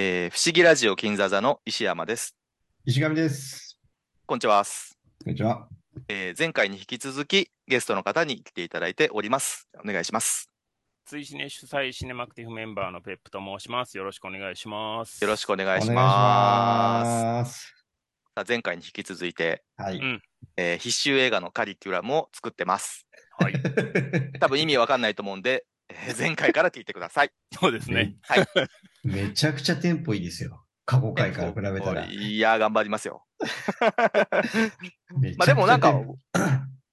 えー不思議ラジオ金座座の石山です。石上です。こんにちは。こんにちは。えー前回に引き続きゲストの方に来ていただいております。お願いします。追シネ主催シネマクティフメンバーのペップと申します。よろしくお願いします。よろしくお願いしお願いします。ます。さあ前回に引き続いて、はい。うんえー必修映画のカリキュラムを作ってます。はい。多分意味わかんないと思うんで、えー前回から聞いてください。そうですね。めちゃくちゃテンポいいですよ。過去回から比べたら。いやー、頑張りますよ。まあでもなんか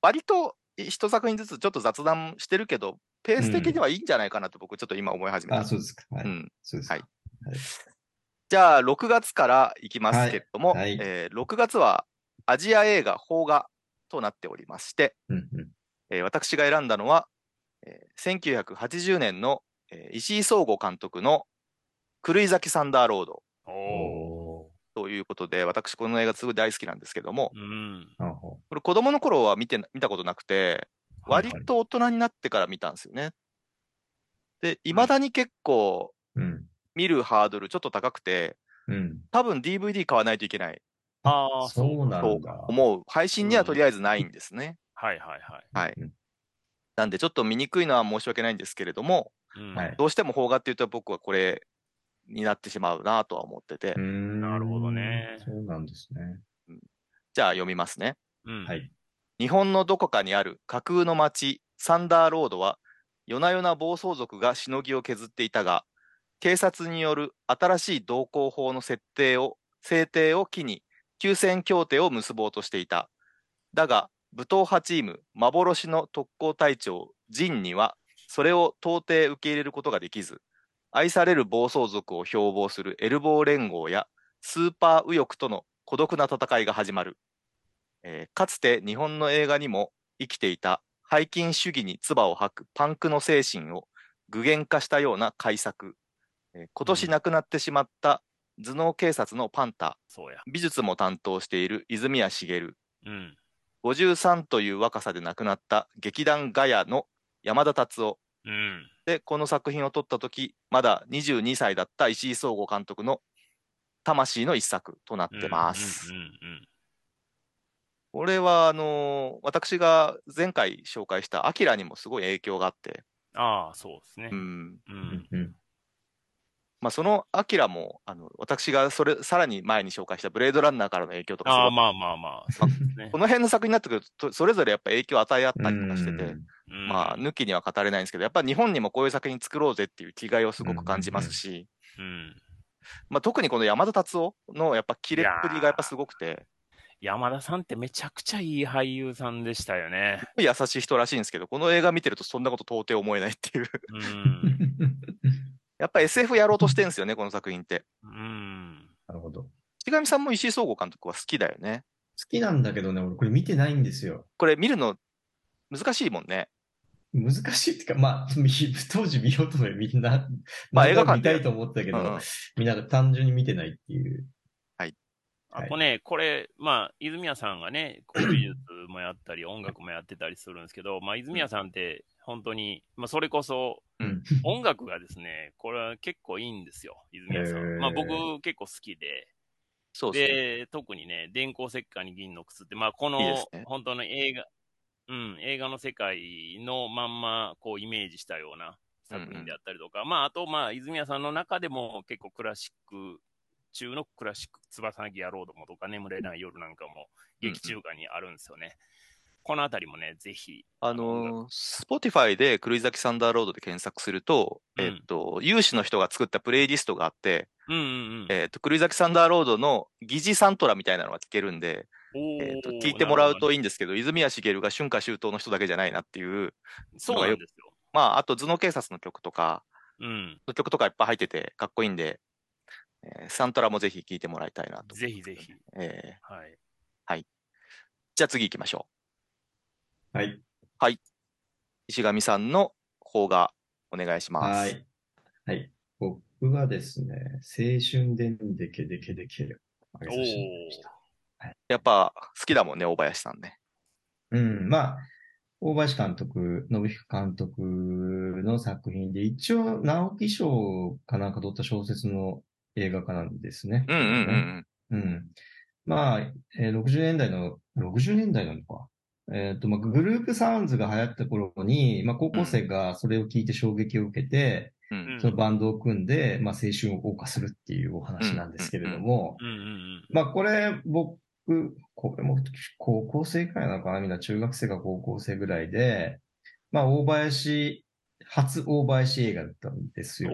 割と一作品ずつちょっと雑談してるけど、ペース的にはいいんじゃないかなと僕ちょっと今思い始めた。あ、そうですか。はい。うんそうですか。はいじゃあ、6月からいきますけれども、はいはいえー6月はアジア映画邦画となっておりまして、うんうんえー私が選んだのは、えー1980年の、えー石井壮吾監督の狂い咲きサンダーロードおお。おということで、私この映画すごい大好きなんですけども、うん。これ子供の頃は見てな見たことなくて、割はいと大人になってから見たんですよね。で、未だに結構うん。見るハードルちょっと高くて、うん。多分 DVD 買わないといけないああ、そうなとんだ。思う。配信にはとりあえずないんですね。はいはいはい。はいうん。なんでちょっと見にくいのは申し訳ないんですけれども、うんはいどうしても邦画って言うと僕はこれになってしまうなとは思ってて、ななるほどねそうなんですね。じゃあ読みますね。うん。はい。日本のどこかにある架空の町、サンダーロードは、夜な夜な暴走族がしのぎを削っていたが、警察による新しい道交法の設定を、制定を機に、休戦協定を結ぼうとしていた。だが、武闘派チーム、幻の特攻隊長、ジンには、それを到底受け入れることができず、愛される暴走族を標榜するエルボー連合や、スーパー右翼との孤独な戦いが始まる。えーかつて日本の映画にも生きていた背筋主義に唾を吐くパンクの精神を具現化したような改作、えー今年亡くなってしまった頭脳警察のパンタそうや。美術も担当している泉谷しげるうん。53という若さで亡くなった劇団ガヤの山田達夫うん。でこの作品を撮った時まだ22歳だった石井壮吾監督の魂の一作となってます。これは、あのー私が前回紹介したアキラにもすごい影響があって、ああ、そうですねう。ん。う。うんんうん。まあ、そのアキラも、あの、私がそれ、さらに前に紹介したブレードランナーからの影響とかああ、まあまあまあ。そうですねこ。の辺の作品になってくると、それぞれやっぱ影響を与え合ったりとかしてて、うんまあ、抜きには語れないんですけど、やっぱ日本にもこういう作品作ろうぜっていう気概をすごく感じますし、うん。まあ、特にこの山田達夫のやっぱキレっぷりがやっぱすごくて、山田さんってめちゃくちゃいい俳優さんでしたよね。優しい人らしいんですけど、この映画見てるとそんなこと到底思えないっていう。うん。やっぱ SF やろうとしてるんですよね、この作品って。うん。なるほど。好石上さんも石井壮吾監督は好きだよね。きなんだけどね、俺これ見てないんですよ。これ見るの難しいもんね。難しいっていうか、まあ、み当時見ようと思えばみんな、まあ映画館で見たいと思ったけど、うんみんな単純に見てないっていう。あとね、これ、まあ、泉谷さんがね、こう美術もやったり、音楽もやってたりするんですけど、まあ、泉谷さんって、本当に、まあ、それこそ、うん音楽がですね、これは結構いいんですよ、泉谷さん。まあ、僕結構好きで、そうですね。で、特にね、電光石火に銀の靴って、まあ、この本当の映画、うん、映画の世界のまんま、こう、イメージしたような作品であったりとか、まあ、あと、まあ、泉谷さんの中でも結構クラシック中のクラシック、翼なぎ野郎どもとか、眠れない夜なんかも、劇中歌にあるんですよね。このあたりもね、ぜひ。あのー、Spotify で狂い咲きサンダーロードで検索すると、うんえっと、有志の人が作ったプレイリストがあって、うんうんうん。えっと、狂い咲きサンダーロードの疑似サントラみたいなのが聞けるんで、えっと、聞いてもらうといいんですけど、泉谷しげるが春夏秋冬の人だけじゃないなっていう、そうなんですよ。まあ、あと頭脳警察の曲とか、うん。の曲とかいっぱい入っててかっこいいんで、えーサントラもぜひ聴いてもらいたいなと。ぜひぜひ。えーはい。じゃあ次行きましょはい。う。石上さんの方がお願いします。はい。はい。僕はですね、青春でんでけでけでけあげさせていただきました。やっぱ好きだもんね、大林さんね。うん、まあ、大林監督、信彦監督の作品で、一応、直木賞かなんか取った小説の映画化なんですね。うんうんうんうん。まあ、えー60年代の、60年代なのか。えっ、と、まあ、グループサウンズが流行った頃に、まあ、高校生がそれを聞いて衝撃を受けて、うん。そのバンドを組んで、まあ、青春を謳歌するっていうお話なんですけれども。まあ、これ、僕、これも高校生くらいなのかなみんな中学生か高校生ぐらいで、まあ、大林、初大林映画だったんですよ。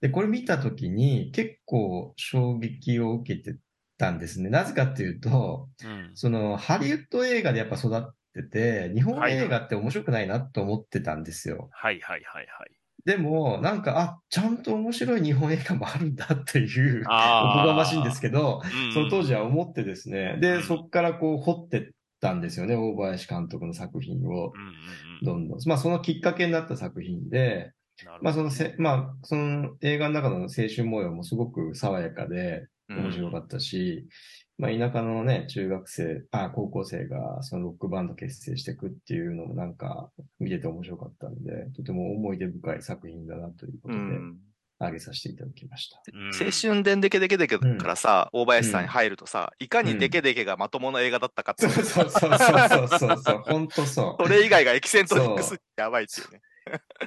で、これ見たときに結構衝撃を受けてたんですね。なぜかっていうと、うん。そのハリウッド映画でやっぱ育ってて、日本映画って面白くないなと思ってたんですよ。はいはいはいはい。でも、なんか、あ、ちゃんと面白い日本映画もあるんだっていう、おこ。がましいんですけど、うんその当時は思ってですね。で、うんそこからこう掘ってったんですよね、大林監督の作品を。どんどん。まあ、そのきっかけになった作品で、まあ、そのせ、まあ、その映画の中の青春模様もすごく爽やかで、うん面白かったし、まあ、田舎のね、中学生、あ、高校生がそのロックバンド結成していくっていうのもなんか見てて面白かったんで、とても思い出深い作品だなということで、うん挙げさせていただきました。うん青春伝デケデケデケからさ、大林さんに入るとさ、いかにデケデケがまともな映画だったかってそういうそうそうそうそうそう、本当そそれ以外がエキセントリックスってやばいっていうね。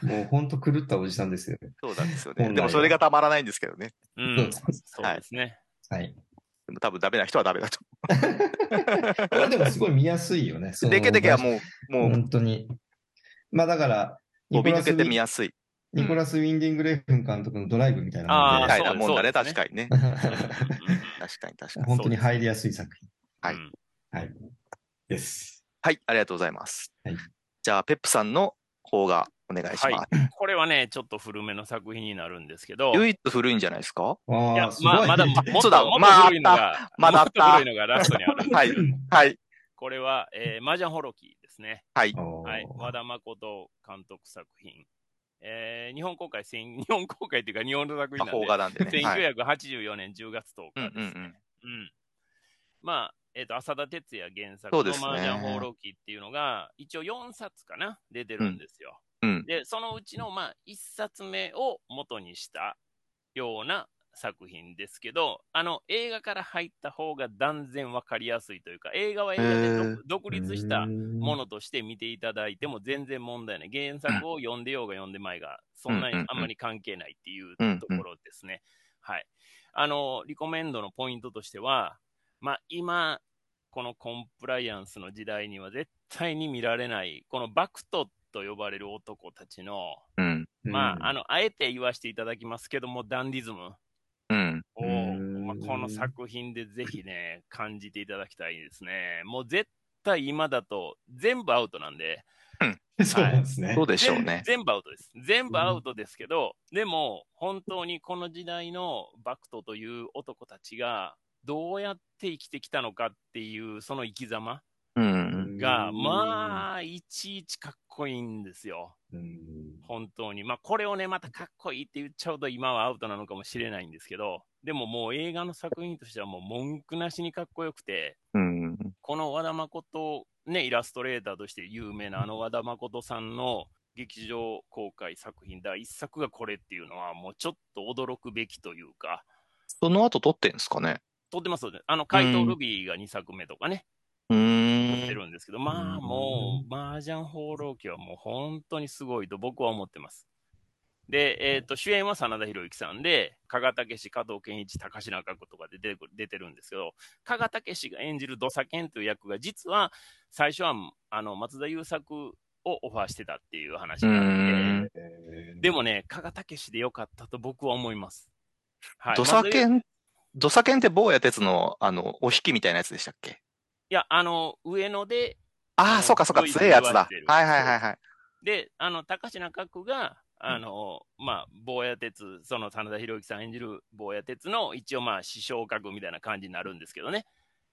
う。もう本当狂ったおじさんですよ。そうなんですよね。でもそれがたまらないんですけどね。うん。そうそうですね。はい。でも多分ダメな人はダメだと。これでもすごい見やすいよね。そのデケデケはもう、もう、本当に。まあだから、飛び抜けてニ見やすい。ニコラス・ウィンディング・レフン監督のドライブみたいなもんでみたいなもんだね、確かにね。確かに確かに。本当に入りやすい作品。はいうんはい。です。はい、ありがとうございます。はいじゃあ、ペップさんの方がお願いします。これはね、ちょっと古めの作品になるんですけど、唯一古いんじゃないですか？あいや。まあ、まだ、もっと、もっとまあ古いのが、まだあ古いのがラストにあるはい。はい。これは、えー、マージャンホロキーですね。はい。はい。和田誠監督作品。えー、日本公開、千 日本公開っていうか日本の作品なんで、なんでね。はい。1984年10月10日ですね。うんうんうんまあ、えっ、と、浅田哲也原作のマージャン放浪記っていうのが、一応4冊かな、出てるんですよ。うん。で、そのうちの、まあ、1冊目を元にしたような作品ですけど、あの、映画から入った方が断然わかりやすいというか、映画は映画で独独立したもものとして見ていただいても全然問題ない。原作を読んでようが読んでまいが、そんなにあんまり関係ないっていうところですね。はい。あの、リコメンドのポイントとしては、まあ、今、このコンプライアンスの時代には絶対に見られない、このバクトと呼ばれる男たちの、うん。まあ、あの、あえて言わせていただきますけども、ダンディズムうん。を、うんまあ、この作品でぜひね、感じていただきたいですね。もう絶対今だと全部アウトなんで、そうなんですね。そうでしょうね全。全部アウトです。全部アウトですけど、でも、本当にこの時代のバクトという男たちが、どうやって生きてきたのかっていう、その生き様うん。が、まあ、いちいちかっこいいんですよ。うん本当に。まあ、これをね、またかっこいいって言っちゃうと今はアウトなのかもしれないんですけど、でももう映画の作品としてはもう文句なしにかっこよくて、うん。この和田誠、ね、イラストレーターとして有名なあの和田誠さんの劇場公開作品第一作がこれっていうのはもうちょっと驚くべきというか、その後撮ってんですかね？撮ってますよね。あの、怪盗ルビーが2作目とかね、う撮ってーん。るんですけど、まあもう、麻雀放浪記はもう本当にすごいと僕は思ってます。で、えっ、と、主演は真田広之さんで、加賀武史、加藤健一、高階角とかで出て出てるんですけど、加賀武史が演じる土佐健という役が、実は最初は、あの、松田優作をオファーしてたっていう話があうんって、でもね、加賀武史でよかったと僕は思います。はい。土佐犬、土佐犬って坊や鉄の、あの、お引きみたいなやつでしたっけ？いや、あの、上野で、ああ、そうかそうか、強いやつだ。はいはいはいはい。で、あの、高階角が、あの、まあ、坊や鉄、その真田広之さん演じる坊や鉄の一応まあ、師匠格みたいな感じになるんですけどね。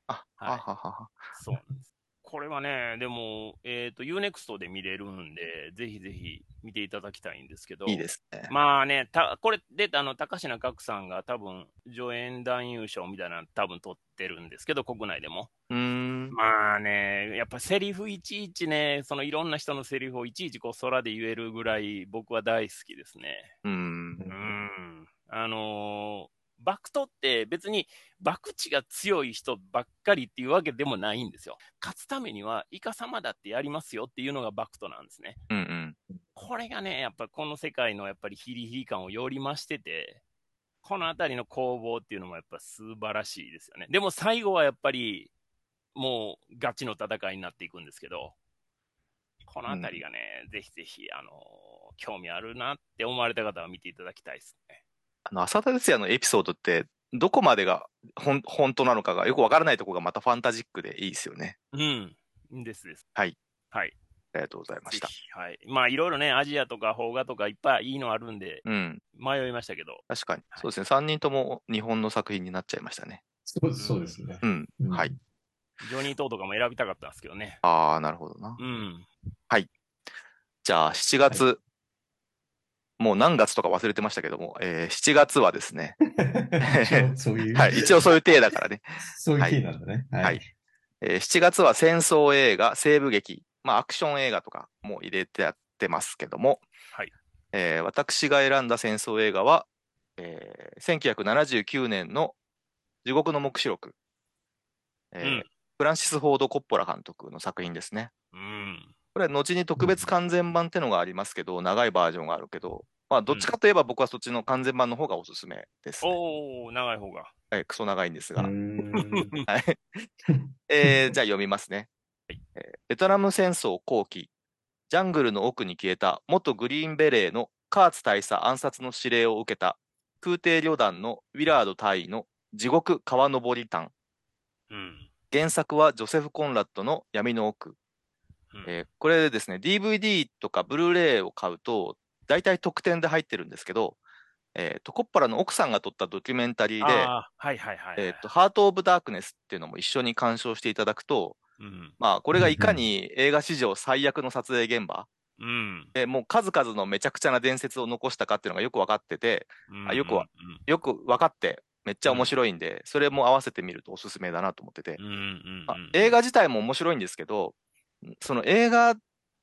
あ、はいはははは。そうなんです。これはね、でも、えっ、と、UNEXT で見れるんで、ぜひぜひ見ていただきたいんですけど。いいですね。まあね、たこれで、あの、高階角さんが多分、助演男優賞みたいなの多分取ってるんですけど、国内でも。うーん。まあね、やっぱセリフいちいちね、そのいろんな人のセリフをいちいちこう空で言えるぐらい僕は大好きですね。うーん。うん。あのーバクトって別に博打が強い人ばっかりっていうわけでもないんですよ。勝つためにはイカ様だってやりますよっていうのがバクトなんですね。うんうん。これがね、やっぱこの世界のやっぱりヒリヒリ感をより増してて、このあたりの攻防っていうのもやっぱ素晴らしいですよね。でも最後はやっぱり、もうガチの戦いになっていくんですけど、このあたりがね、ぜひぜひ、あの興味あるなって思われた方は見ていただきたいですね。あの、浅田哲也のエピソードって、どこまでがほん本当なのかがよくわからないところがまたファンタジックでいいですよね。うん。ですです。はい。はい。ありがとうございました。はい。まあ、いろいろね、アジアとか邦画とかいっぱいいいのあるんで、うん。迷いましたけど、確かに。はいそうですね。3人とも日本の作品になっちゃいましたね。そうそうですね。うん。うんはい。ジョニー・トーとかも選びたかったんですけどね。ああ、なるほどな。うん。じゃあ、7月、もう何月とか忘れてましたけども、えー7月はですね、一 応そういう、はい、一応そういう体だからね。そういう体なんだね。はい。えー7月は戦争映画、西部劇、まあアクション映画とかも入れてやってますけども、はい。えー私が選んだ戦争映画は、えー1979年の地獄の黙示録、えーうんフランシス・フォード・コッポラ監督の作品ですね。うん。これは後に特別完全版ってのがありますけど、長いバージョンがあるけど、まあどっちかといえば僕はそっちの完全版の方がおすすめです、ね。おー、長い方が。はい、クソ長いんですが。はい。えーじゃあ読みますね、はいえーベトナム戦争後期、ジャングルの奥に消えた元グリーンベレーのカーツ大佐暗殺の指令を受けた空挺旅団のウィラード大尉の地獄川登り譚。うん。原作はジョセフ・コンラッドの闇の奥。うんえーこれですね、DVD とかブルーレイを買うと、大体特典で入ってるんですけど、えーと、コッポラの奥さんが撮ったドキュメンタリーで、ハート・オブ・ダークネスっていうのも一緒に鑑賞していただくと、うん。まあ、これがいかに映画史上最悪の撮影現場うん。で、もう数々のめちゃくちゃな伝説を残したかっていうのがよく分かってて、あよくはよく分かって、めっちゃ面白いんで、それも合わせてみるとおすすめだなと思っててうん。う、ん。うん。うんまあ映画自体も面白いんですけど、その映画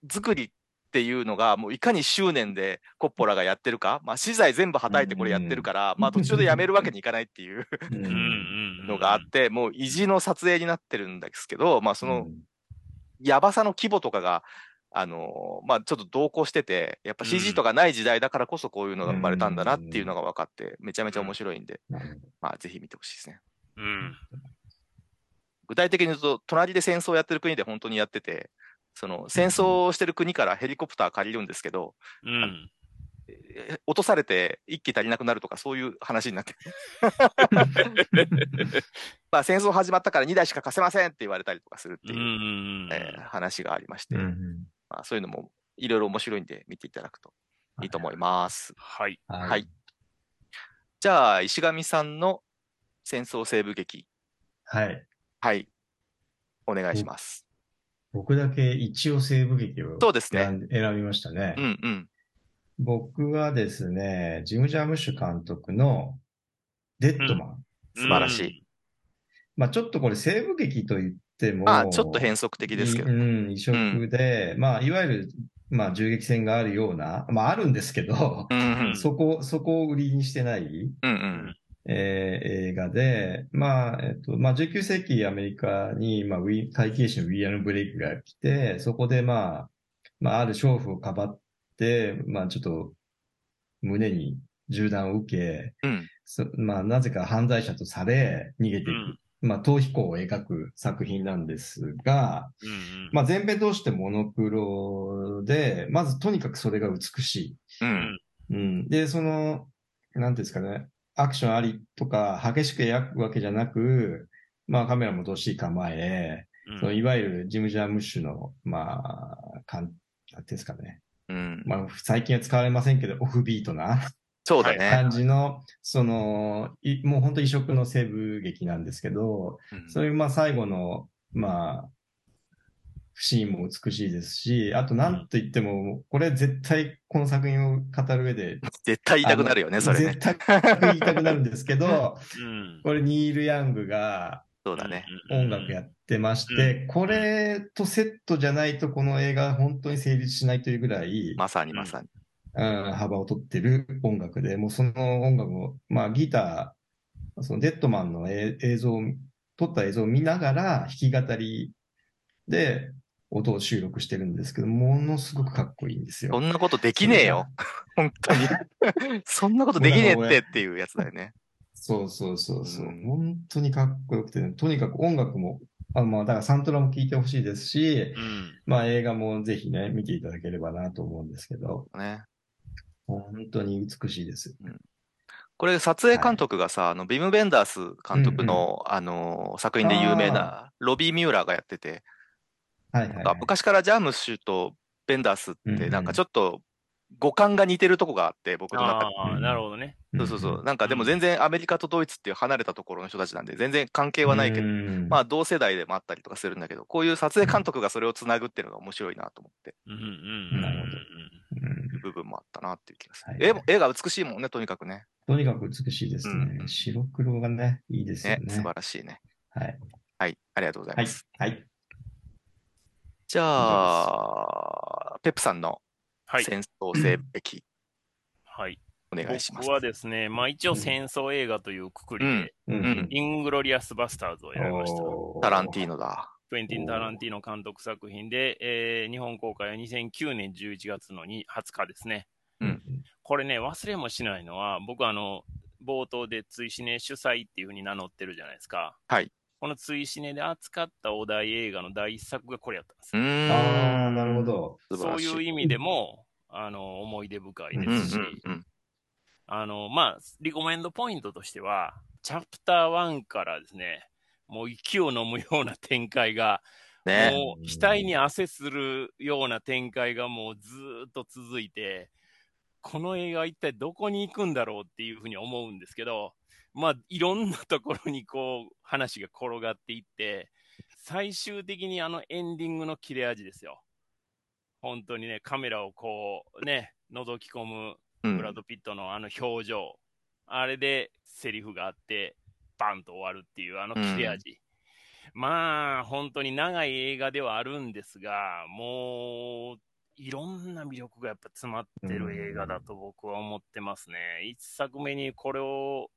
作りっていうのが、もういかに執念でコッポラがやってるか、まあ、資材全部はたいてこれやってるから、まあ、途中でやめるわけにいかないっていう。のがあって、もう意地の撮影になってるんですけど、まあ、その、うんやばさの規模とかが、あのーまあ、ちょっと同行してて、やっぱ CG とかない時代だからこそこういうのが生まれたんだなっていうのが分かって、めちゃめちゃ面白いんで、まあ、ぜひ見てほしいですね。うん。具体的に言うと、隣で戦争をやってる国で本当にやってて、その戦争をしてる国からヘリコプター借りるんですけど、うん。えー落とされて一機足りなくなるとかそういう話になって。まあ戦争始まったから2台しか貸せませんって言われたりとかするってういう、ん。えー話がありまして、うんまあ、そういうのもいろいろ面白いんで見ていただくといいと思います。はい。ははい。じゃあ、石上さんの戦争西部劇。はい。はい。お願いします。僕だけ一応西部劇をそうですね選びましたね。うんうん。僕はですね、ジム・ジャームッシュ監督のデッドマン。素晴らしい。まあちょっとこれ西部劇と言っても、まあ、ちょっと変則的ですけど。いうん、異色で、まあいわゆる、まあ銃撃戦があるような、まああるんですけど、うんうん。そこ、そこを売りにしてない、うんうん。えー映画で、まあ、えっと、まあ、19世紀アメリカに、まあ、ウィ会計士のウィリアム・ブレイクが来て、そこでまあ、まあ、ある娼婦をかばって、まあ、ちょっと、胸に銃弾を受け、うんそまあ、なぜか犯罪者とされ、逃げていく。うんまあ、逃避行を描く作品なんですが、うん。まあ、全編通してモノクロで、まずとにかくそれが美しい。うん。うん。で、その、なんていうんですかね、アクションありとか、激しく描くわけじゃなく、まあカメラもどっしり構え、うんそのいわゆるジム・ジャームッシュの、まあ、かん、なんですかね。うん。まあ最近は使われませんけど、オフビートなそうだね。感じの、その、いもう本当異色の西部劇なんですけど、うんそういうまあ最後の、まあ、シーンも美しいですし、あとなんと言っても、これ絶対この作品を語る上で絶対言いたくなるよね、それね。絶対言いたくなるんですけど、うん。これニール・ヤングがそうだね。音楽やってまして、これとセットじゃないとこの映画本当に成立しないというぐらい、まさにまさに。うん幅を取ってる音楽で、もうその音楽も、まあギタそのデッドマンの映映像を、撮った映像を見ながら弾き語りで音を収録してるんですけど、ものすごくかっこいいんですよ。そんなことできねえよ。本当に。そんなことできねえってっていうやつだよね。そうそうそうそう。うん本当にかっこよくてね、とにかく音楽も、あまあ、だからサントラも聴いてほしいですし、うん。まあ映画もぜひね、見ていただければなと思うんですけど、ね。本当に美しいです。これ、撮影監督がさ、あの、ビム・ベンダース監督の、あの、作品で有名な、ロビー・ミューラーがやってて、はいはい、はい。昔からジャムス氏とベンダースって、なんかちょっと、五感が似てるとこがあって、僕の中で。ああ、なるほどね。そうそうそう。なんかでも全然アメリカとドイツっていう離れたところの人たちなんで、全然関係はないけど、どまあ同世代でもあったりとかするんだけど、こういう撮影監督がそれをつなぐっていうのが面白いなと思って、うんうんうん。なるほどうん部分もあったなっていう気がする。はい絵絵が美しいもんね、とにかくね。とにかく美しいですね。うん白黒がね、いいですよね。ね素晴らしいね。はい。はい、ありがとうございはいます。。はい。じゃあ、ペップさんのはい。戦争性癖、はい。お願いします僕。はですね、まあ一応戦争映画というくくりで、うんうんイングロリアス・バスターズを選びました。タランティーノだ。クエンティン・タランティーノ監督作品で、えー日本公開は2009年11月のに20日ですね。うんこれね、忘れもしないのは、僕あの、冒頭で追試ね主催っていうふうに名乗ってるじゃないですか。はい。この追試ねで扱ったお題映画の第一作がこれやったんですう。ああ、なるほど。そうい。いう意味でも、あの、思い出深いでうんすし、うんうんあの、まあ、リコメンドポイントとしては、チャプター1からですね、もう息を飲むような展開が、ね。もう額に汗するような展開がもうずーっと続いて、この映画は一体どこに行くんだろうっていうふうに思うんですけど、まあ、いろんなところにこう、話が転がっていって、最終的にあのエンディングの切れ味ですよ。本当にね、カメラをこう、ね、覗き込むうんブラッド・ピットのあの表情、あれでセリフがあって、バンと終わるっていうあの切れ味。まあ、本当に長い映画ではあるんですが、もう、いろんな魅力がやっぱ詰まってる映画だと僕は思ってますね。一作目にこれを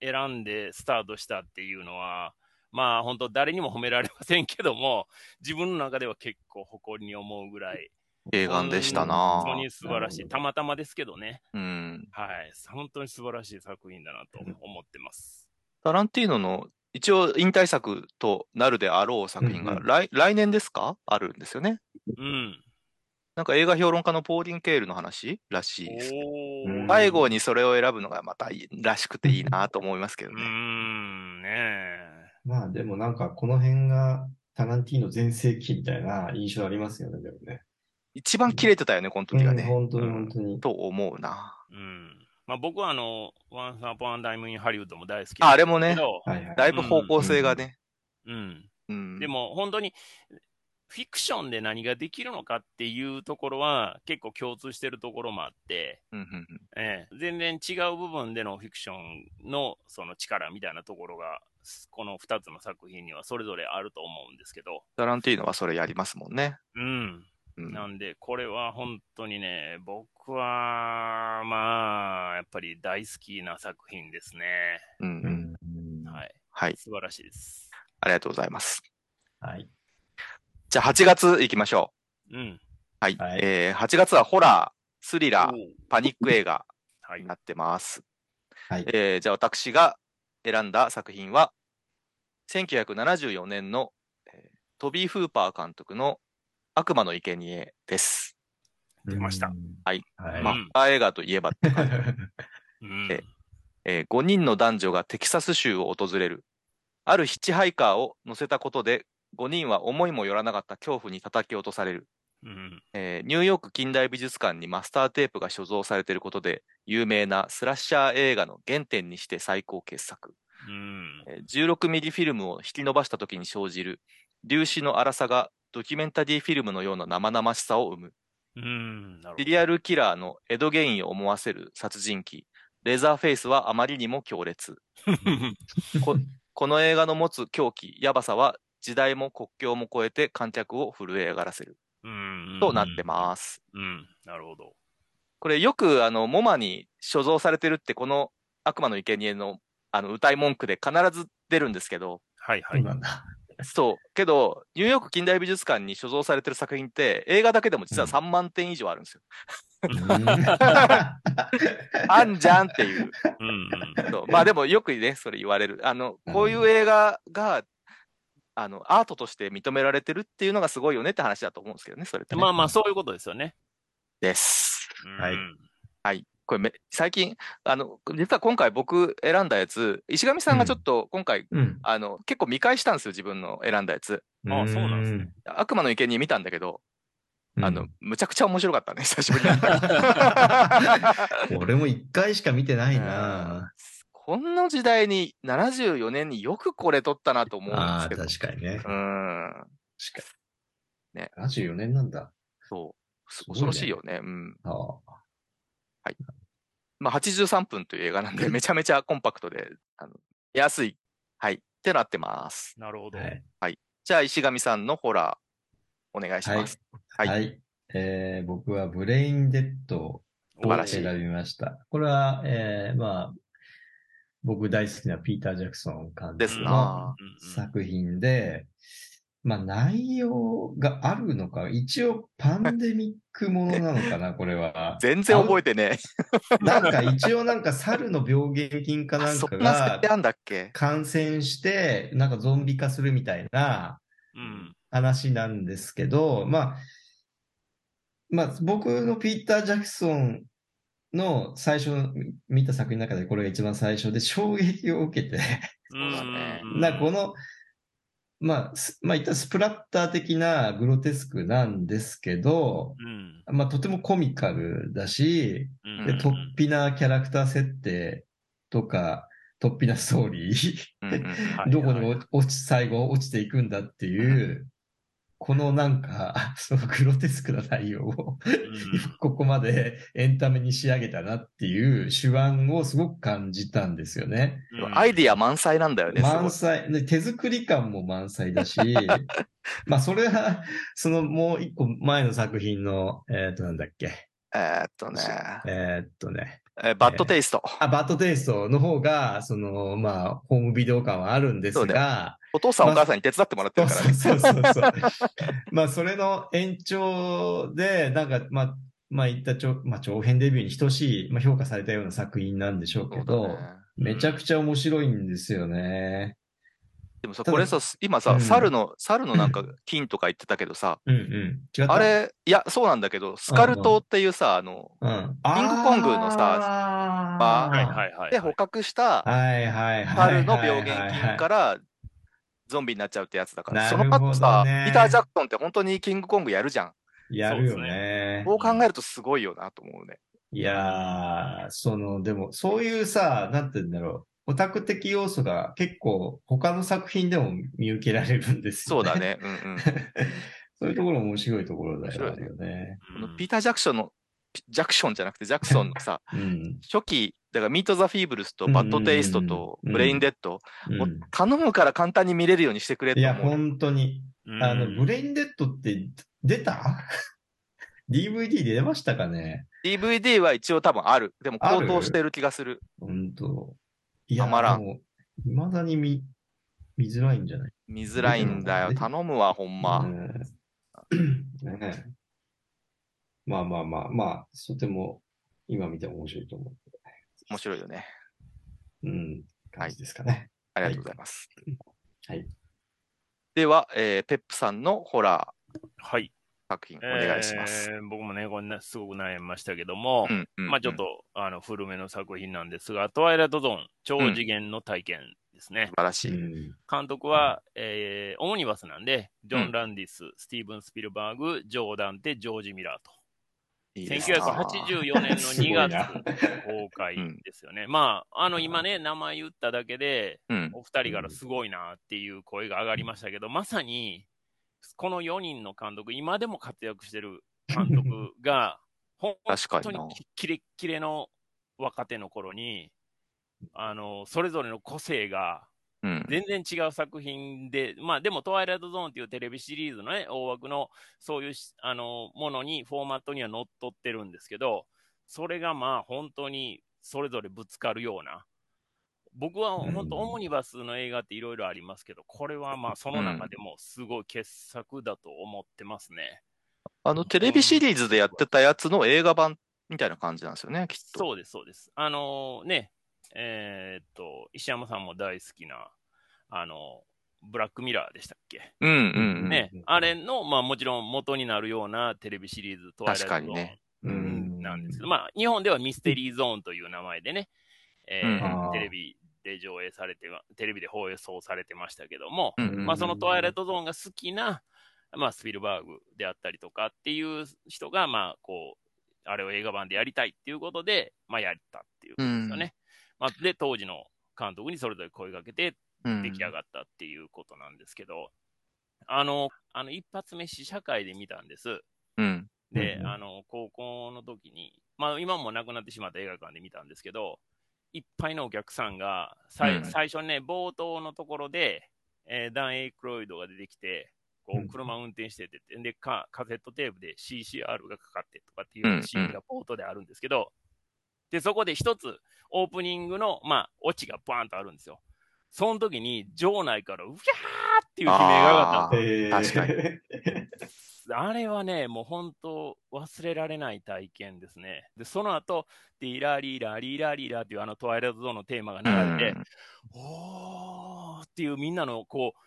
選んでスタートしたっていうのは、まあ本当誰にも褒められませんけども、自分の中では結構誇りに思うぐらい、映画でしたな本当に素晴らしい。たまたまですけどね。うん。はい。本当に素晴らしい作品だなと思ってます。タランティーノの一応引退作となるであろう作品がうんうん来,、来年ですか？あるんですよね。うん。なんか映画評論家のポーリン・ケールの話らしいです。最後にそれを選ぶのがまたいいらしくていいなと思いますけどね。ん、ねえ。まあでもなんかこの辺がタランティーノ全盛期みたいな印象ありますよね、でもね。一番切れてたよね、この時がね。うん本当にうん本当に。と思うな。うん。まあ僕はあの、ワンサーポンダイムインハリウッドも大好きああれもねけど、はいはい。だいぶ方向性がね。うん。うん。でも本当に、フィクションで何ができるのかっていうところは結構共通してるところもあって、うんうんうんええ、全然違う部分でのフィクションのその力みたいなところが、この2つの作品にはそれぞれあると思うんですけど、タランティーノはそれやりますもんね。うん。うんなんで、これは本当にね、僕は、まあ、やっぱり大好きな作品ですね。うんううんん。はい。はい。素晴らしいです。ありがとうございます。はい。じゃあ8月行きましょうん。う。はい。はいえー、8月はホラー、スリラー、パニック映画はいに。なってます。はい。えーじゃあ私が選んだ作品は、1974年の、えートビー・フーパー監督の悪魔の生贄です。出ましたうんはい。はい。まあ、うんホラー映画といえばって ええ5人の男女がテキサス州を訪れる。あるヒッチハイカーを乗せたことで、5人は思いもよらなかった恐怖に叩き落とされる。うん。えーニューヨーク近代美術館にマスターテープが所蔵されていることで有名なスラッシャー映画の原点にして最高傑作。うん。えー16ミリフィルムを引き伸ばした時に生じる粒子の粗さがドキュメンタリーフィルムのような生々しさを生む。うん。シリアルキラーのエドゲインを思わせる殺人鬼、レザーフェイスはあまりにも強烈。ど。ここの映画の持つ狂気、やばさは時代も国境も超えて観客を震え上がらせるうん。となってます。す。うん。なるほど。これよくあの、モマに所蔵されてるってこの悪魔の生贄のあの歌い文句で必ず出るんですけど、はいはい。そうなんだ。そう。けど、ニューヨーク近代美術館に所蔵されてる作品って、映画だけでも実は3万点以上あるんですよ。あんじゃんっていう。うんうん。そうまあでもよくね、それ言われる。あの、こういう映画が、あの、アートとして認められてるっていうのがすごいよねって話だと思うんですけどね、それって、ね。まあまあ、そういうことですよね。です。はいうんはい。これめ、最近、あの、実は今回僕選んだやつ、石上さんがちょっと今回、うん。あの、結構見返したんですよ、自分の選んだやつ。あそうなんですね。悪魔の生贄見たんだけど、うんあの、むちゃくちゃ面白かったね、久しぶりに。俺も一回しか見てないな。この時代に、74年によくこれ撮ったなと思うんでああ、すけど。確かにね。うん。確かに。ね。74年なんだ。そう。恐ろしいよね。うん。ああ。まあ、83分という映画なんで、めちゃめちゃコンパクトで、あの安い。はい。ってなってます。なるほど。はい。じゃあ、石上さんのホラー、お願いします。ははいい。えー僕はブレインデッドを選びました。これは、えーまあ、僕大好きなピーター・ジャクソン監督の作品で、まあ内容があるのか、一応パンデミックものなのかな、これは。全然覚えてねなんか一応なんか猿の病原菌かえ。なんかが感染して、なんかゾンビ化するみたいなうん。話なんですけど、まあ、まあ僕のピーター・ジャクソンの最初見た作品の中でこれが一番最初で衝撃を受けて、なこの、まあ、すまあ、言ったらスプラッター的なグロテスクなんですけど、うん。まあ、とてもコミカルだし、うん。で、突飛なキャラクター設定とか、突飛なストーリー、どこにも落ち、最後落ちていくんだっていう、このなんか、そのグロテスクな内容を、ここまでエンタメに仕上げたなっていう手腕をすごく感じたんですよね。うん。アイディア満載なんだよね、満載、で手作り感も満載だし、まあそれは、そのもう一個前の作品の、えっ、となんだっけ、えーっとね、えーっとね、えーバッドテイスト。あ、バッドテイストの方が、その、まあ、ホームビデオ感はあるんですが、お父さんお母さんに手伝ってもらってるからね。そうそうそうそう。まあ、それの延長で、なんか、まあ、まあ、言った長、まあ、長編デビューに等しい、まあ、評価されたような作品なんでしょうけど、ねめちゃくちゃ面白いんですよね。でもさ、これさ、今さ、うん猿の、猿のなんか金とか言ってたけどさ、うんうん。違った？あれ、いや、そうなんだけど、スカル島っていうさ、あの、うん。キングコングのさあはいはいはい。で捕獲したはいはいはい。猿の病原菌からゾンビになっちゃうってやつだから、その後さ、ピーター・ジャクソンって本当にキングコングやるじゃん。やるよね。こう考えるとすごいよなと思うね。いやー、その、でも、そういうさ、なんて言うんだろう。オタク的要素が結構他の作品でも見受けられるんですよね。そうだ。ね。うんうん。そういうところ面白いところだよね。このピーター・ジャクソンの、ピジャクションじゃなくて、ジャクソンのさ、うん。初期、だからミート・ザ・フィーブルスとバッド・テイストとうんブレイン・デッド、もううん頼むから簡単に見れるようにしてくれいや、と思う。本当に。うんあの、ブレインデッドって出た ?DVD で出ましたかね？DVD は一応多分ある。でも高騰してる気がする。本当。いや、たまらんでも未だに見、見づらいんじゃない？見づらいんだよ。頼むわ、ほんま。うんねえ まあまあまあまあ、とても今見ても面白いと思面白いよね。う。うん、感じですかね。ありがとうございます。はい。では、えーペップさんのホラはい。ー作品お願いします。えー僕もね、これね、すごく悩みましたけども、うんうんうんまあちょっと、あの、古めの作品なんですが、トワイライトゾーン、超次元の体験ですね素。晴らしい。うん監督は、えーオムニバスなんで、ジョン・うんランディス、スティーブン・スピルバーグ、ジョー・ダンテ、ジョージ・ミラーと。いいですな1984年の2 すごいな月公開ですよね。まあ、あの、今ね、名前言っただけで、うん。お二人からすごいなっていう声が上がりましたけど、まさに、この4人の監督、今でも活躍してる監督が、本当にキレッキレの若手の頃に、あの、それぞれの個性がうん。全然違う作品で、まあでも、トワイライトゾーンっていうテレビシリーズのね、大枠のそういうしあのものに、フォーマットには乗っ取ってるんですけど、それがまあ本当にそれぞれぶつかるような、僕はうん本当、オムニバスの映画っていろいろありますけど、これはまあ、その中でもすごい傑作だと思ってますね。あの、テレビシリーズでやってたやつの映画版みたいな感じなんですよね、きっと。そうです、そうです。あのね、えーっと、石山さんも大好きな、あの、ブラックミラーでしたっけ？うんうんうん。ねうん、あれの、まあもちろん元になるようなテレビシリーズ、トワイライト確かにねゾーンうんなんですけど、まあ日本ではミステリーゾーンという名前でね、えーテレビで上映されては、テレビで放送されてましたけども、うんうんまあそのトワイライトゾーンが好きな、まあスピルバーグであったりとかっていう人が、まあこう、あれを映画版でやりたいっていうことで、まあやったっていうことですよね。まあで、当時の監督にそれぞれ声かけてうん出来上がったっていうことなんですけど、あの、あの一発目試写会で見たんです。うん。で、うんうんあの、高校の時に、まあ今もなくなってしまった映画館で見たんですけど、いっぱいのお客さんが、さいうん。最初ね、冒頭のところで、えーダン・エイクロイドが出てきて、こう車運転してて、でカ、カセットテープで CCR がかかってとかってうんいうシーンが冒頭であるんですけど、で、そこで一つオープニングの、まあ、オチがバーンとあるんですよ。その時に場内からうひゃーっていう悲鳴が上がったんで確かに あれはね、もう本当、忘れられない体験ですね。で、その後、リラリラリラリラっていうあのトワイライトゾーンのテーマが流れて、おーっていうみんなのこう、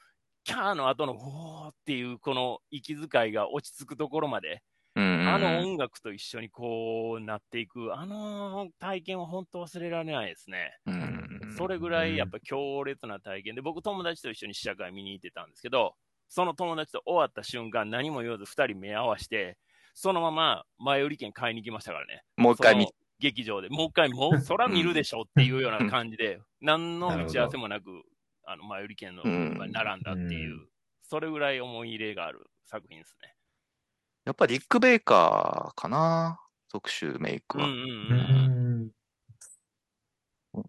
キャーの後のおーっていうこの息遣いが落ち着くところまで、うんうんあの音楽と一緒にこうなっていく、あの体験は本当忘れられないですね。うん。それぐらいやっぱ強烈な体験で、僕友達と一緒に試写会見に行ってたんですけど、その友達と終わった瞬間何も言わず二人目合わせて、そのまま前売り券買いに行きましたからね。もう一回見劇場で。もう一回、もう、そら見るでしょっていうような感じで、何の打ち合わせもなく、あの、前売り券のうん並んだっていう、うんそれぐらい思い入れがある作品ですね。やっぱりリック・ベイカーかな特集メイクは。うんうんううん。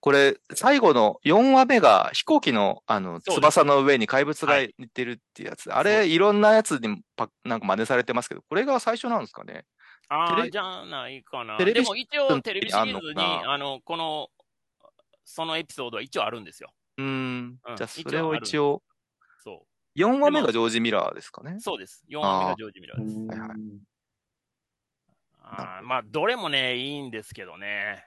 んこれ、最後の4話目が飛行機のあの翼の上に怪物が似てるっていうやつ。あそうれ、いろんなやつにパなんか真似されてますけど、これが最初なんですかね？ああ、じゃないかな。でも一応テレビシリーズに、あんのこの、そのエピソードは一応あるんですよ。うーん。うんじゃあ、それを一応、そ4話目がジョージ・ミラーですかね？う。。そうです。4話目がジョージ・ミラーです。はいはいあーまあ、どれもね、いいんですけどね。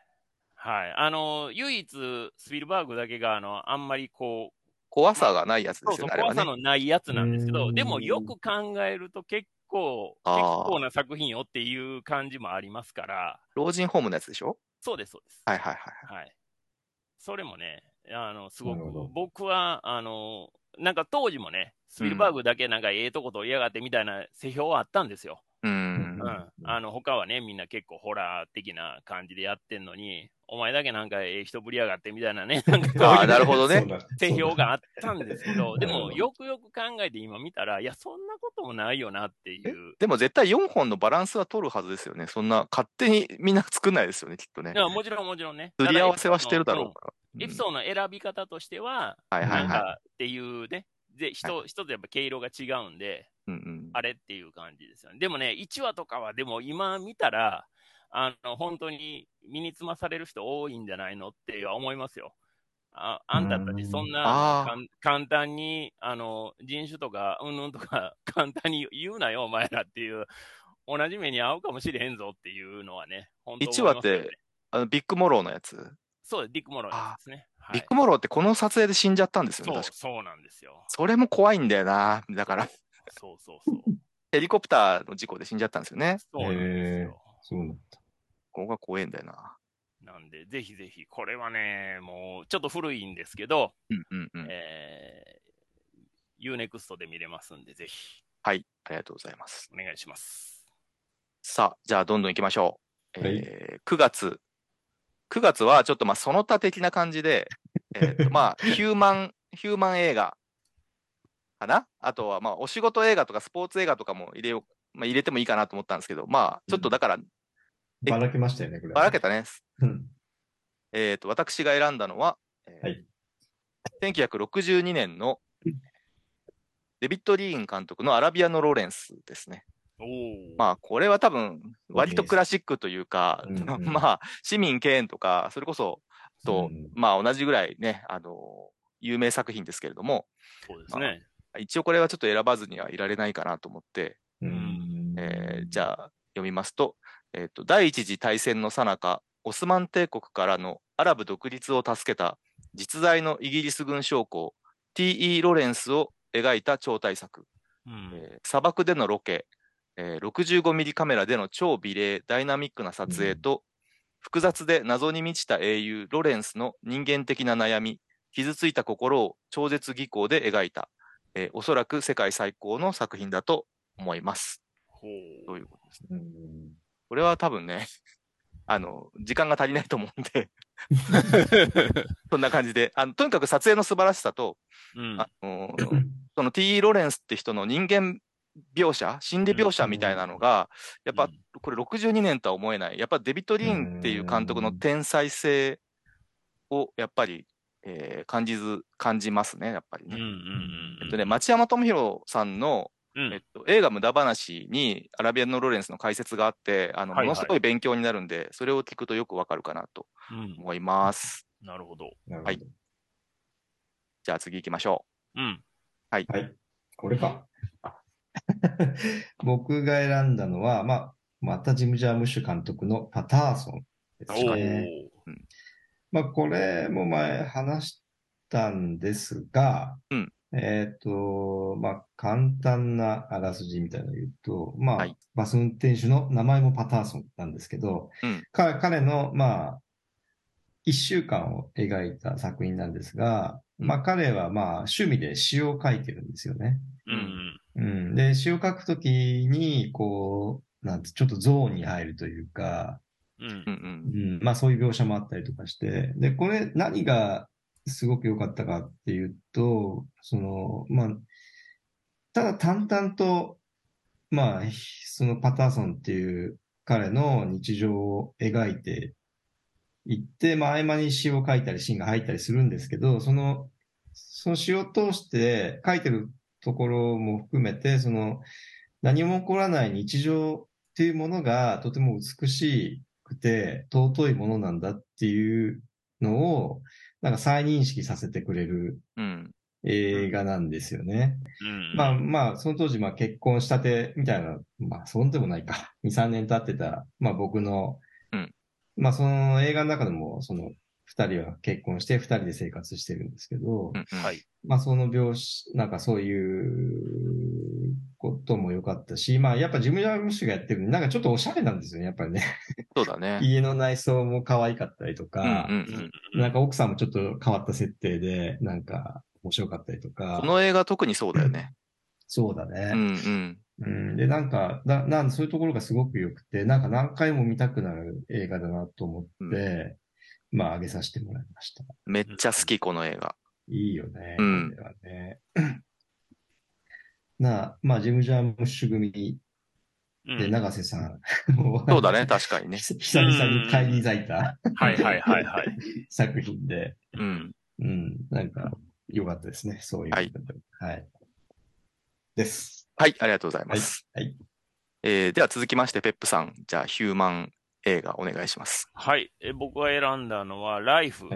はい。あの、唯一、スピルバーグだけが、あの、あんまりこう、怖さがないやつでそうそう、すよね、あれはね。怖さのないやつなんですけど、うんでもよく考えると結構、結構な作品よっていう感じもありますから、老人ホームのやつでしょ？そうです、そうです。はいはいはい。はい。それもね、あの、すごく僕は、あの、なんか当時もね、スピルバーグだけなんかええとこと言いやがってみたいな世評はあったんですよ。う。ん。あの、他はね、みんな結構ホラー的な感じでやってんのに、お前だけなんかええ人ぶりやがってみたいなね、なんかこうああ、いうなるほどね定評があったんですけど、でもよくよく考えて今見たら、いや、そんなこともないよなっていう。でも絶対4本のバランスは取るはずですよね。そんな勝手にみんな作んないですよね、きっとねい。やもちろんもちろんね。すり合わせはしてるだろうかから。エピソードの選び方としては、はいはいはいなんかっていうね、で、人、一つやっぱ毛色が違うんで、うんうん。あれっていう感じですよね。でもね、1話とかは、でも今見たら、あの、本当に身につまされる人多いんじゃないのっては思いますよ。ああんたたちそんな簡単に、あの、人種とか、うんぬんとか、簡単に言うなよ、お前らっていう、同じ目に遭うかもしれへんぞっていうのはね、本当一話ってあのヴィック・モローのやつ？そうです、ヴィック・モローですね。はいヴィック・モローってこの撮影で死んじゃったんですよね、そう。そうなんですよ。それも怖いんだよな。だから、そうそうそう。ヘリコプターの事故で死んじゃったんですよね。そうなんですよ。そうなんだ。ここが怖いんだよな。なんで、ぜひぜひ、これはね、もう、ちょっと古いんですけど、うんうんうん。えー、UNEXT で見れますんで、ぜひ、はい、ありがとうございます。お願いします。さあ、じゃあどんどん行きましょう。はいえー9月。9月はちょっとまあその他的な感じで、えーとまあヒューマン、ヒューマン映画かなあとはまあお仕事映画とかスポーツ映画とかも入れよう、まあ、入れてもいいかなと思ったんですけど、まあちょっとだからばらけましたよね、これ。ばらけたね。うん。えーと、私が選んだのは、えーはい1962年のデビッド・リーン監督のアラビアのロレンスですね。まあ、これは多分、割とクラシックというか、うんうん まあ、市民権とか、それこそ、と、うんまあ同じぐらいね、あの、有名作品ですけれども、そうですね。一応これはちょっと選ばずにはいられないかなと思って、うんえーじゃあ読みますと、えっ、と、第一次大戦の最中、オスマン帝国からのアラブ独立を助けた実在のイギリス軍将校 T.E. ロレンスを描いた超大作、うん。えー砂漠でのロケ、えー 65mm カメラでの超美麗ダイナミックな撮影と、複雑で謎に満ちた英雄ロレンスの人間的な悩み傷ついた心を超絶技巧で描いた、えーおそらく世界最高の作品だと思いますほということですねうんこれは多分ね あの時間が足りないと思うんで そんな感じであのとにかく撮影の素晴らしさと、う。うん。あのその T.E. ロレンスって人の人間描写心理描写みたいなのが、やっぱうんこれ62年とは思えないやっぱデビッド・リーンっていう監督の天才性をやっぱり、えー感じず感じますねやっぱりね。うんうんうん。えっとね、町山智博さんの、うんえっと、映画無駄話にアラビアンのロレンスの解説があって、あの、はいはいものすごい勉強になるんで、それを聞くとよくわかるかなとうん。思います。なるほど。なるほどはいじゃあ次行きましょうん。はい。これか。僕が選んだのは、まあ、またジム・ジャームッシュ監督のパターソンですおね。ーまあ、これも前話したんですが、うん。えっ、と、まあ、簡単なあらすじみたいなのを言うと、まあ、はい。バス運転手の名前もパターソンなんですけど、うん。彼彼の、まあ、一週間を描いた作品なんですが、まあ、彼は、まあ、趣味で詩を書いてるんですよね。うん。うん。で、詩を書くときに、こう、なんて、ちょっとゾーンに入るというか、うん。うんう。うんうん、まあそういう描写もあったりとかして、で、これ何がすごく良かったかっていうと、その、まあ、ただ淡々と、まあ、そのパターソンっていう彼の日常を描いていって、まあ合間に詩を書いたりシーンが入ったりするんですけど、その、その詩を通して書いてるところも含めて、その、何も起こらない日常っていうものがとても美しくて尊いものなんだっていうのを、なんか再認識させてくれるうん映画なんですよね。うん。まあまあ、その当時、まあ結婚したてみたいな、まあそうでもないか。2、3年経ってた、まあ僕の、うんまあその映画の中でも、その二人は結婚して二人で生活してるんですけど、うんうんはい。まあその描写、なんかそういうことも良かったし、まあやっぱジム・ジャームッシュがやってるなんかちょっとおしゃれなんですよね、やっぱりね。そうだね。家の内装も可愛かったりとうんか、うんうんなんか奥さんもちょっと変わった設定で、なんか面白かったりとか。この映画特にそうだよね。そうだうんね。うん。うん、で、なんか、な、なんそういうところがすごく良くて、なんか何回も見たくなる映画だなと思って、まあ、上げさせてもらいました。めっちゃ好き、この映画。いいよね。うんね。な、まあ、ジム・ジャームッシュ組うんで、永瀬さん。そうだね、確かにね。久々に返り咲いたはいはいはいはい。作品で、うん。うん、なんか、良かったですね。そういう。はい。はい。です。はい、ありがとうございはいます。。はい。えーでは続きまして、ペップさん、じゃあ、ヒューマン映画お願いします。はい。え僕が選んだのは、ライフ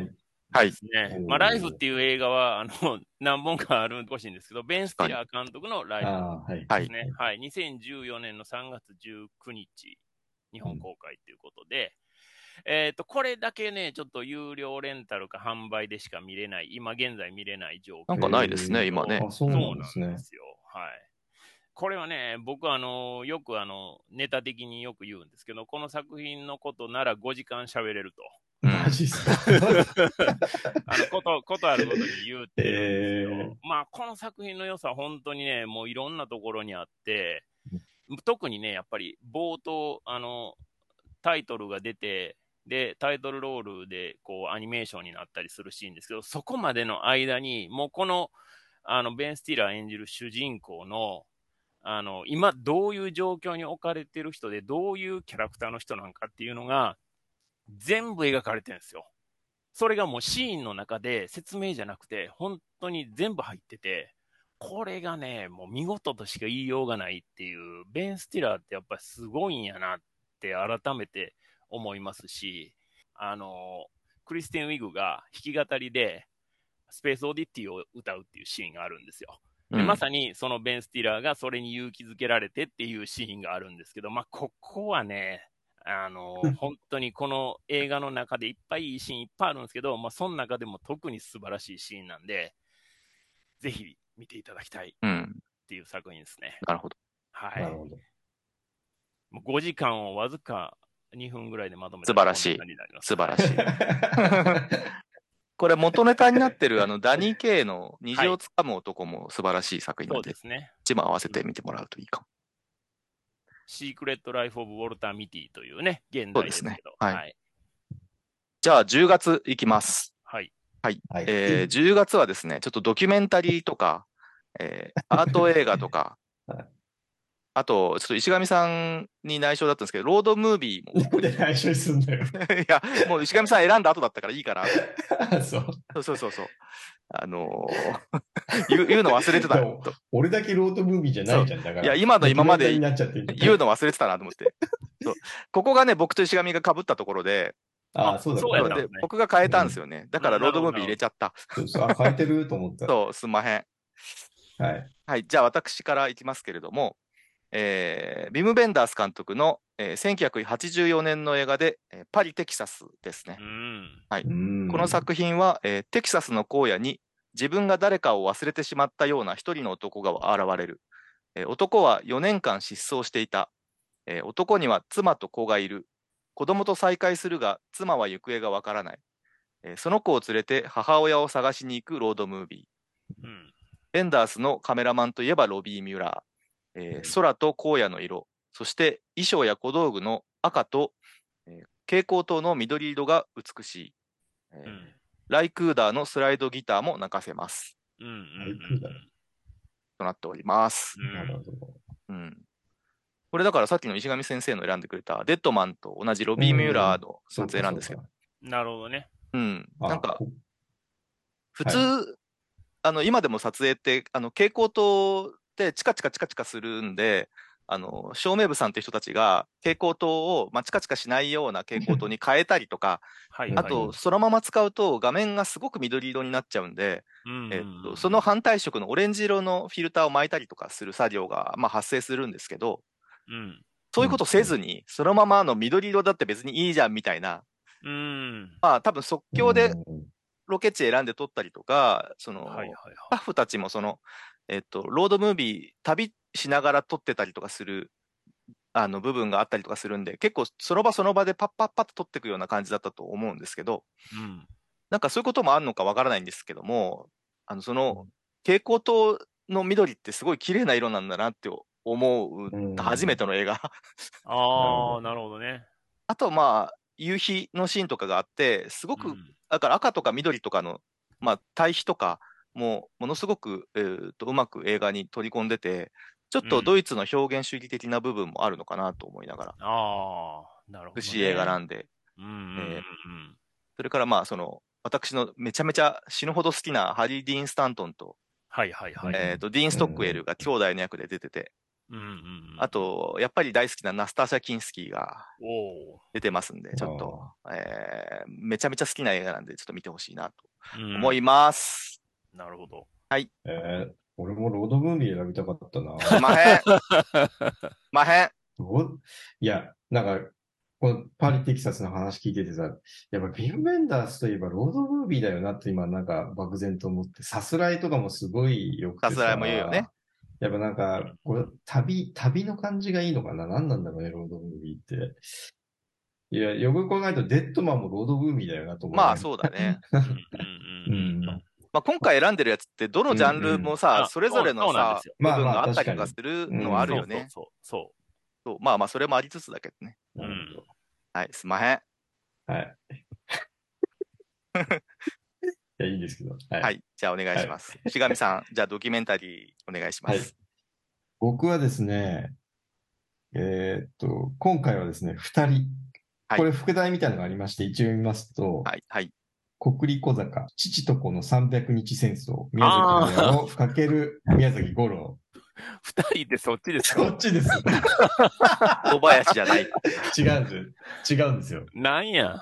はいね。まあ、ライフっていう映画は、あの、何本かあるほしいんですけど、ベン・スティラー監督のライフですね。はい。2014年の3月19日、日本公開ということで、えっ、と、これだけね、ちょっと有料レンタルか販売でしか見れない、今現在見れない状況なんかないですね今ねあ、そうなんですよ。はい。これはね、僕はあの、よくあの、ネタ的によく言うんですけど、この作品のことなら5時間喋れると。うんマジっすか？あの、こと、ことあることに言うってるんですよ。えーまあ、この作品の良さは本当にね、もういろんなところにあって、特にね、やっぱり冒頭、あの、タイトルが出て、で、タイトルロールで、こう、アニメーションになったりするシーンですけど、そこまでの間に、もうこの、あの、ベン・スティラー演じる主人公の、あの、今、どういう状況に置かれてる人で、どういうキャラクターの人なんかっていうのが、全部描かれてるんですよ。それがもうシーンの中で説明じゃなくて、本当に全部入ってて、これがね、もう見事としか言いようがないっていう、ベン・スティラーってやっぱりすごいんやなって改めて思いますし、あの、クリステン・ウィグが弾き語りで、スペース・オディッティを歌うっていうシーンがあるんですよ。でまさにそのベン・スティラーがそれに勇気づけられてっていうシーンがあるんですけど、まあ、ここはね、あの、本当にこの映画の中でいっぱいいいシーンいっぱいあるんですけど、まあ、その中でも特に素晴らしいシーンなんで、ぜひ見ていただきたいっうん。ていう作品ですね。なるほど。はい。なるほど。もう5時間をわずか2分ぐらいでまとめた素晴らしい素晴らしい。これ元ネタになってるあのダニー・ケイの虹をつかむ男も素晴らしい作品なそので、うですね。一番合わせて見てもらうといいかも。シークレット・ライフ・オブ・ウォルター・ミティというね、現そうですね代ですけど。はいはい。じゃあ10月いきます。はい。はい。えー10月はですね、ちょっとドキュメンタリーとか、えー アート映画とかはい、あと、ちょっと石上さんに内緒だったんですけど、ロードムービーも。なんで内緒にすんだよ。いや、もう石上さん選んだ後だったからいいかな。そう。そうそうそうそう。あのー 言う言うの忘れてた俺だけロードムービーじゃないじゃん。だから。いや今の今まで言うの忘れてたなと思って。そうここがね、僕と石上が被ったところで、ああ、そうだそうやったでんですね僕が変えたんですよね。だからうんロードムービー入れちゃった。そうそうあ、変えてると思った。そう、すんまへん。はい。はい、じゃあ私からいきますけれども、えービム・ベンダース監督の、えー1984年の映画で、えーパリ・テキサスですねう。ん。うんこの作品は、えーテキサスの荒野に自分が誰かを忘れてしまったような一人の男が現れる。えー男は4年間失踪していた。えー男には妻と子がいる。子供と再会するが、妻は行方がわからない。えーその子を連れて母親を探しに行くロードムービー。うん。ベンダースのカメラマンといえばロビー・ミュラー、えー空と荒野の色、そして衣装や小道具の赤と、えー蛍光灯の緑色が美しい、えーうん。ライクーダーのスライドギターも泣かせます。うん。うんライクーダーとなっております。うんなるほど。うん。これだからさっきの石上先生の選んでくれたデッドマンと同じロビー・ミュラーの撮影なんですよ。なるほどね。うん。あなんかこ普通、あの今でも撮影ってあの蛍光灯ってチカチカチカチカするんであの照明部さんっていう人たちが蛍光灯を、まあ、チカチカしないような蛍光灯に 変えたりとかはい。あとそのまま使うと画面がすごく緑色になっちゃうんで、うん、えっと、その反対色のオレンジ色のフィルターを巻いたりとかする作業が、まあ、発生するんですけどうん。そういうことせずにそのままの緑色だって別にいいじゃんみたいなうん。まあ多分即興でうんロケ地選んで撮ったりとかその、はいはいスタッフたちもその、えっと、ロードムービー、旅しながら撮ってたりとかするあの部分があったりとかするんで、結構その場その場でパッパッパッと撮っていくような感じだったと思うんですけど、うん。なんかそういうこともあるのかわからないんですけども、あのその蛍光灯の緑ってすごい綺麗な色なんだなって思う、うん初めての映画。ああ、なるほどね。あと、まあ、夕日のシーンとかがあって、すごくうんだから赤とか緑とかの、まあ、対比とかもものすごく、えーとうまく映画に取り込んでて、ちょっとうん。ドイツの表現主義的な部分もあるのかなと思いながら、ああ、なるほど、ね。美しい映画なんで、うんうんうんえそれからまあその私のめちゃめちゃ死ぬほど好きなハリー・ディーン・スタントンと,、はいはいはい。えーとディーン・ストックウェルが兄弟の役で出てて、うんうんうん、あ、とやっぱり大好きなナスターシャ・キンスキーが出てますんで、ちょっと、えーめちゃめちゃ好きな映画なんで、ちょっと見てほしいなと思います。なるほど。えー俺もロードムービー選びたかったな。すまへん。まへん。どういや、なんか、このパリ・テキサスの話聞いててさ、やっぱビル・ベンダースといえばロードムービーだよなって今なんか漠然と思って、さすらいとかもすごいよくてさすらいも言うよね。やっぱなんか、これ、旅、旅の感じがいいのかな？何なんだろうね、ロードムービーって。いや、よく考えると、デッドマンもロードムービーだよなと思う、まあそうだね。うんうんううんん。まあ今回選んでるやつって、どのジャンルもあさ、それぞれのさ部分があったりと確かするのはあるよね。そうそうそうまあまあ、それもありつつだけどね。そう。うなるほん。はい、すまへん。どはい。いや、いいんですけど。はい。はい、じゃあお願いします。しがみさん、じゃあドキュメンタリーお願いしまはいす。僕はですね、えーっと、今回はですね、二人。はいこれ、副題みたいなのがありまして、一応見ますと、はい、はい。国立小坂、父と子の300日戦争、宮崎駿をかける宮崎五郎。二人ってそっちですか？そっちです。小林じゃない。違うんですよ。違うんですよ。なんや？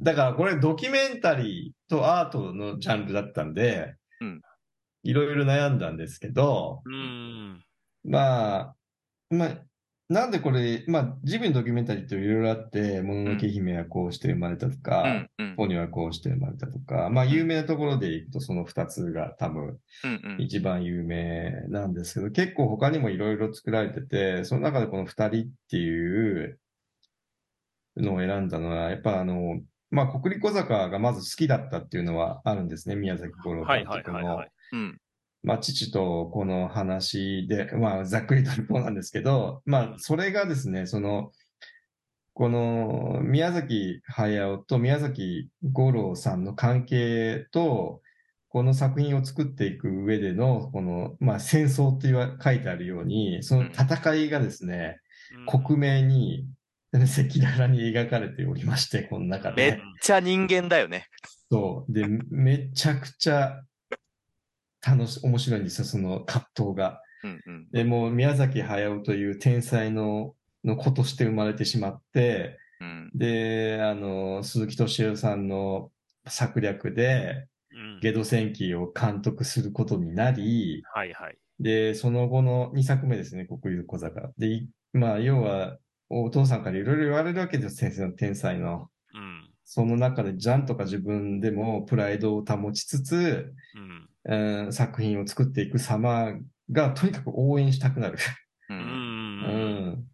だからこれドキュメンタリーとアートのジャンルだったんで、うんいろいろ悩んだんですけど、うん。まあ、まあ、なんでこれ、まあ、ジブリのドキュメンタリーっていろいろあって、もののけ姫はこうして生まれたとか、うんうんポニョはこうして生まれたとか、まあ、有名なところでいくとその二つが多分一番有名なんですけど、結構他にもいろいろ作られてて、その中でこの二人っていうのを選んだのは、やっぱあの、まあ、国立小坂がまず好きだったっていうのはあるんですね、宮崎五郎はいはい監督のはいはい。。うんまあ、父とこの話で、まあ、ざっくりとこうなんですけど、まあ、それがですね、その、この宮崎駿と宮崎五郎さんの関係と、この作品を作っていく上での、この、まあ、戦争って書いてあるように、その戦いがですね、うん克明に赤裸々に描かれておりまして、この中めっで。ちゃ人間だよね。そう。で、めちゃくちゃ楽し、面白いんですよ、その葛藤が。うんうんで、もう宮崎駿という天才の、の子として生まれてしまって、うんで、あの、鈴木敏夫さんの策略で、うんゲド戦記を監督することになり、はいはい。で、その後の2作目ですね、国立小坂。で、いまあ、要は、お父さんからいろいろ言われるわけです、先生の天才の。うん。その中で、ジャンとか自分でもプライドを保ちつつ、うん。うん作品を作っていく様が、とにかく応援したくなる。ううん。うんん。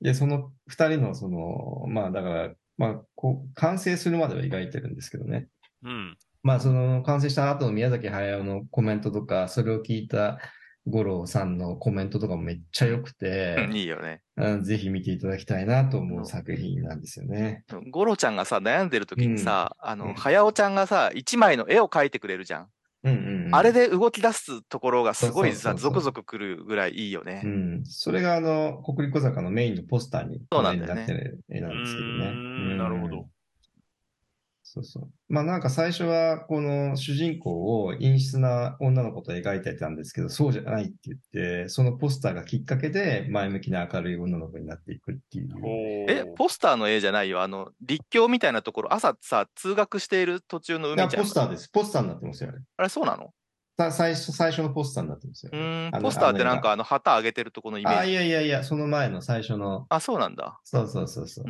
で、その二人の、その、まあ、だから、まあ、こう、完成するまでは描いてるんですけどね。うん。まあ、その、完成した後の宮崎駿のコメントとか、それを聞いた五郎さんのコメントとかもめっちゃ良くて、う んいいよね。うんぜひ見ていただきたいなと思う作品なんですよね。ゴロちゃんがさ、悩んでる時にさ、あの、うんはやおちゃんがさ、一枚の絵を描いてくれるじゃん。うんうんうんあれで動き出すところがすごいゾクゾクくるぐらいいいよねう。ん。それがあの、国立小坂のメインのポスターにそうなんだよねなってる絵なんですけどね。うんなるほど。そうそう。まあなんか最初はこの主人公を陰湿な女の子と描いてたんですけど、そうじゃないって言って、そのポスターがきっかけで前向きな明るい女の子になっていくっていう。え、ポスターの絵じゃないよ。あの、立教みたいなところ、朝さ、通学している途中の海ちゃん。ポスターです。ポスターになってますよ、あれ。あれ、そうなの？さ最初、最初のポスターになってますよ。うーん、あのポスターってなんかあの、旗上げてるとこのイメあ、ージ。いやいやいや、その前の最初の、あ、そうなんだ。そうそうそうそうう。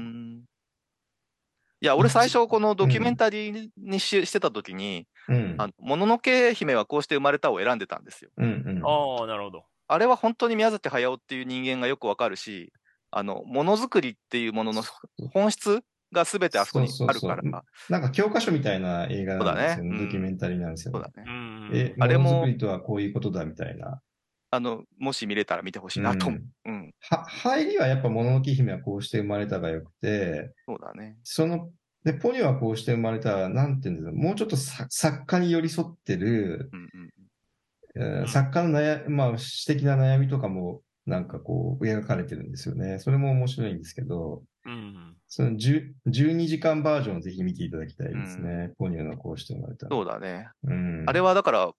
いや、俺最初このドキュメンタリーにし,、してた時に、うん。あの、もののけ姫はこうして生まれたを選んでたんですよ。うんうん。ああ、なるほど。あれは本当に宮崎駿っていう人間がよくわかるし、あの、ものづくりっていうものの本質が全てあそこにあるから。そうそうそうなんか教科書みたいな映画なんですよね。そうだねうんドキュメンタリーなんですよね。そうだね。あれもものづくりとはこういうことだみたいな。あの、もし見れたら見てほしいなと思う。うんうん。は、入りはやっぱもののけ姫はこうして生まれたがよくて、そうだね。その、で、ポニョはこうして生まれたら、なんていうんですか、もうちょっとさ作家に寄り添ってる、うんうん。えー作家の悩、まあ、詩的な悩みとかも、なんかこう、描かれてるんですよね。それも面白いんですけど、うん。その10 12時間バージョンをぜひ見ていただきたいですね。ポニョのこうして生まれたら。そうだね。うん。あれはだから、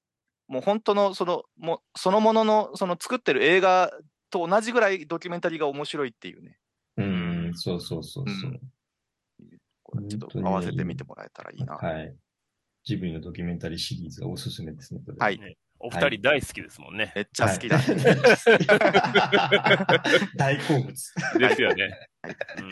もう本当の、その、もう、そのものの、その作ってる映画と同じぐらいドキュメンタリーが面白いっていうね。うん、そうそうそうそう。うんこれちょっと合わせてみてもらえたらいいな。はい。ジブリのドキュメンタリーシリーズがおすすめですね。これはい。お二人大好きですもんね。めっちゃ好きだ。はい 大好物。ですよね。うん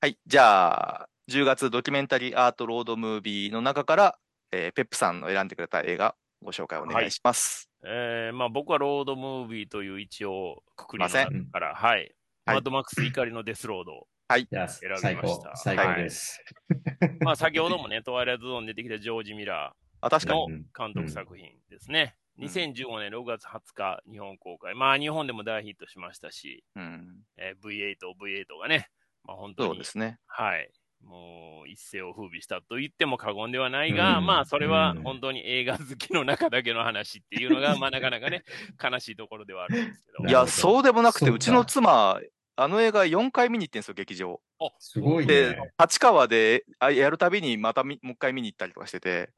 はい。じゃあ、10月ドキュメンタリーアートロードムービーの中から、えーペップさんの選んでくれた映画、ご紹介お願いします。えーまあ僕はロードムービーという一応くくりのすい中まから、はい。はいマッドマックス怒りのデスロード。いや、選びました最高、最高です。まあ先ほどもね、トワイライトゾーンに出てきたジョージ・ミラあ、確かに。ーの監督作品ですね。うん2015年6月20日、日本公開。まあ日本でも大ヒットしましたし、うん。えー V8、V8 がね、まあ本当にそうで、すね。はい。もう一世を風靡したと言っても過言ではないが、うんまあそれはうん本当に映画好きの中だけの話っていうのが、まあなかなかね、悲しいところではあるんですけど。いや、そうでもなくて、そうちの妻、あの映画4回見に行ってんですよ、劇場。すごいでね。、立川であやるたびにまたみもう一回見に行ったりとかしてて、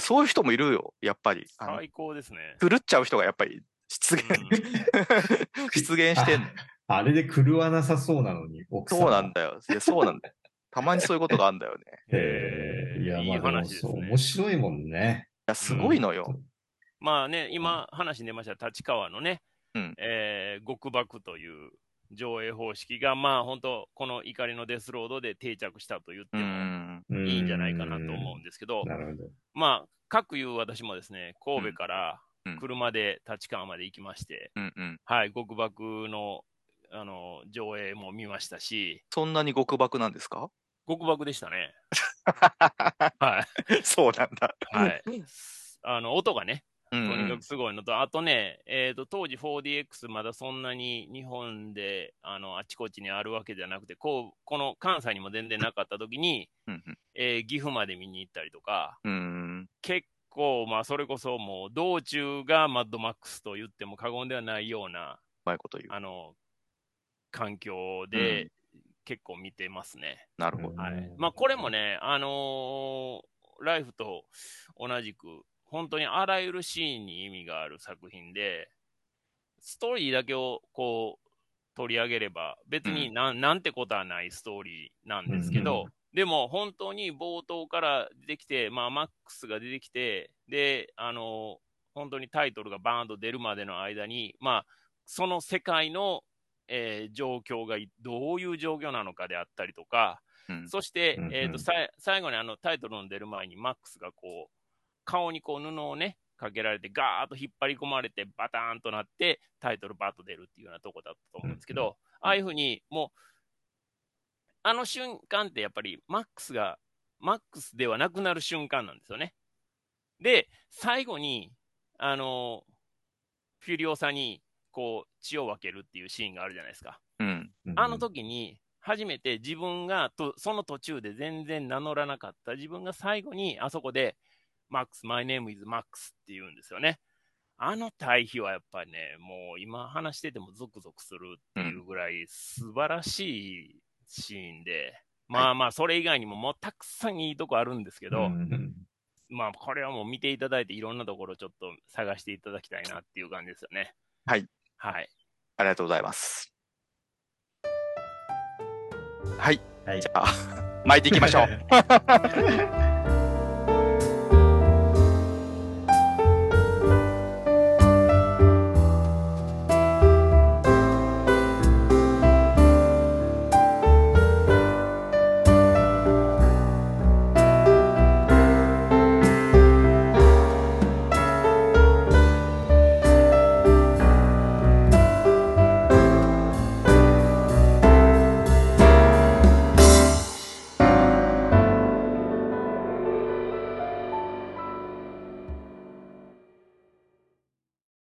そういう人もいるよ、やっぱり。あの最高ですね。狂っちゃう人がやっぱり出現、出現してんの。ああれで狂わなさそうなのに、奥さんはそうなんだよ。いやそうなんだよ。たまにそういうことがあるんだよね。へえ、いや、いい話ですね面白いもんね。いや、すごいのよ。まあね、今話に出ました立川のね、うんえー極爆という上映方式が、まあ本当、この怒りのデスロードで定着したと言ってうもん。ういいんじゃないかなと思うんですけど、なるほど。まあ、各言う私もですね、神戸からうん車で立川まで行きまして、うんうん。はい、極爆のあの上映も見ましたし、そんなに極爆なんですか？極爆でしたね。はい。そうなんだ。はい。あの、音がね、うんうんとにかくすごいのと、あとね、えー、と当時 4DX まだそんなに日本であのあちこちにあるわけじゃなくてこう、この関西にも全然なかった時に、うんうんえー岐阜まで見に行ったりとか、うん。結構、まあ、それこそもう道中がマッドマックスと言っても過言ではないようなうまいこと言う。あの環境で結構見てますね。なるほど。はい。まあ、これもね、あのーライフと同じく、本当にあらゆるシーンに意味がある作品で、ストーリーだけをこう取り上げれば、別になん,、なんてことはないストーリーなんですけど、うん。でも本当に冒頭から出てきて、まあ、マックスが出てきて、で、あのー本当にタイトルがバーンと出るまでの間に、まあ、その世界の、えー状況がいどういう状況なのかであったりとか、うん。そして、うんうん。えーと最後にあのタイトルの出る前にマックスがこう顔にこう布をねかけられてガーッと引っ張り込まれてバターンとなってタイトルバッと出るっていうようなとこだったと思うんですけど、うんああいうふうにもうあの瞬間ってやっぱりマックスがマックスではなくなる瞬間なんですよね。で最後にあのフュリオサにこう血を分けるっていうシーンがあるじゃないですか。うん。あの時に、初めて自分がと、その途中で全然名乗らなかった自分が最後に、あそこで、マックス、My name is Max って言うんですよね。あの対比はやっぱりね、もう今話しててもゾクゾクするっていうぐらい素晴らしいシーンで、まあまあ、それ以外にももうたくさんいいとこあるんですけど、うんまあ、これはもう見ていただいて、いろんなところちょっと探していただきたいなっていう感じですよね。はい。はい。ありがとうございます。はい。はいじゃあ、巻いていきましょう。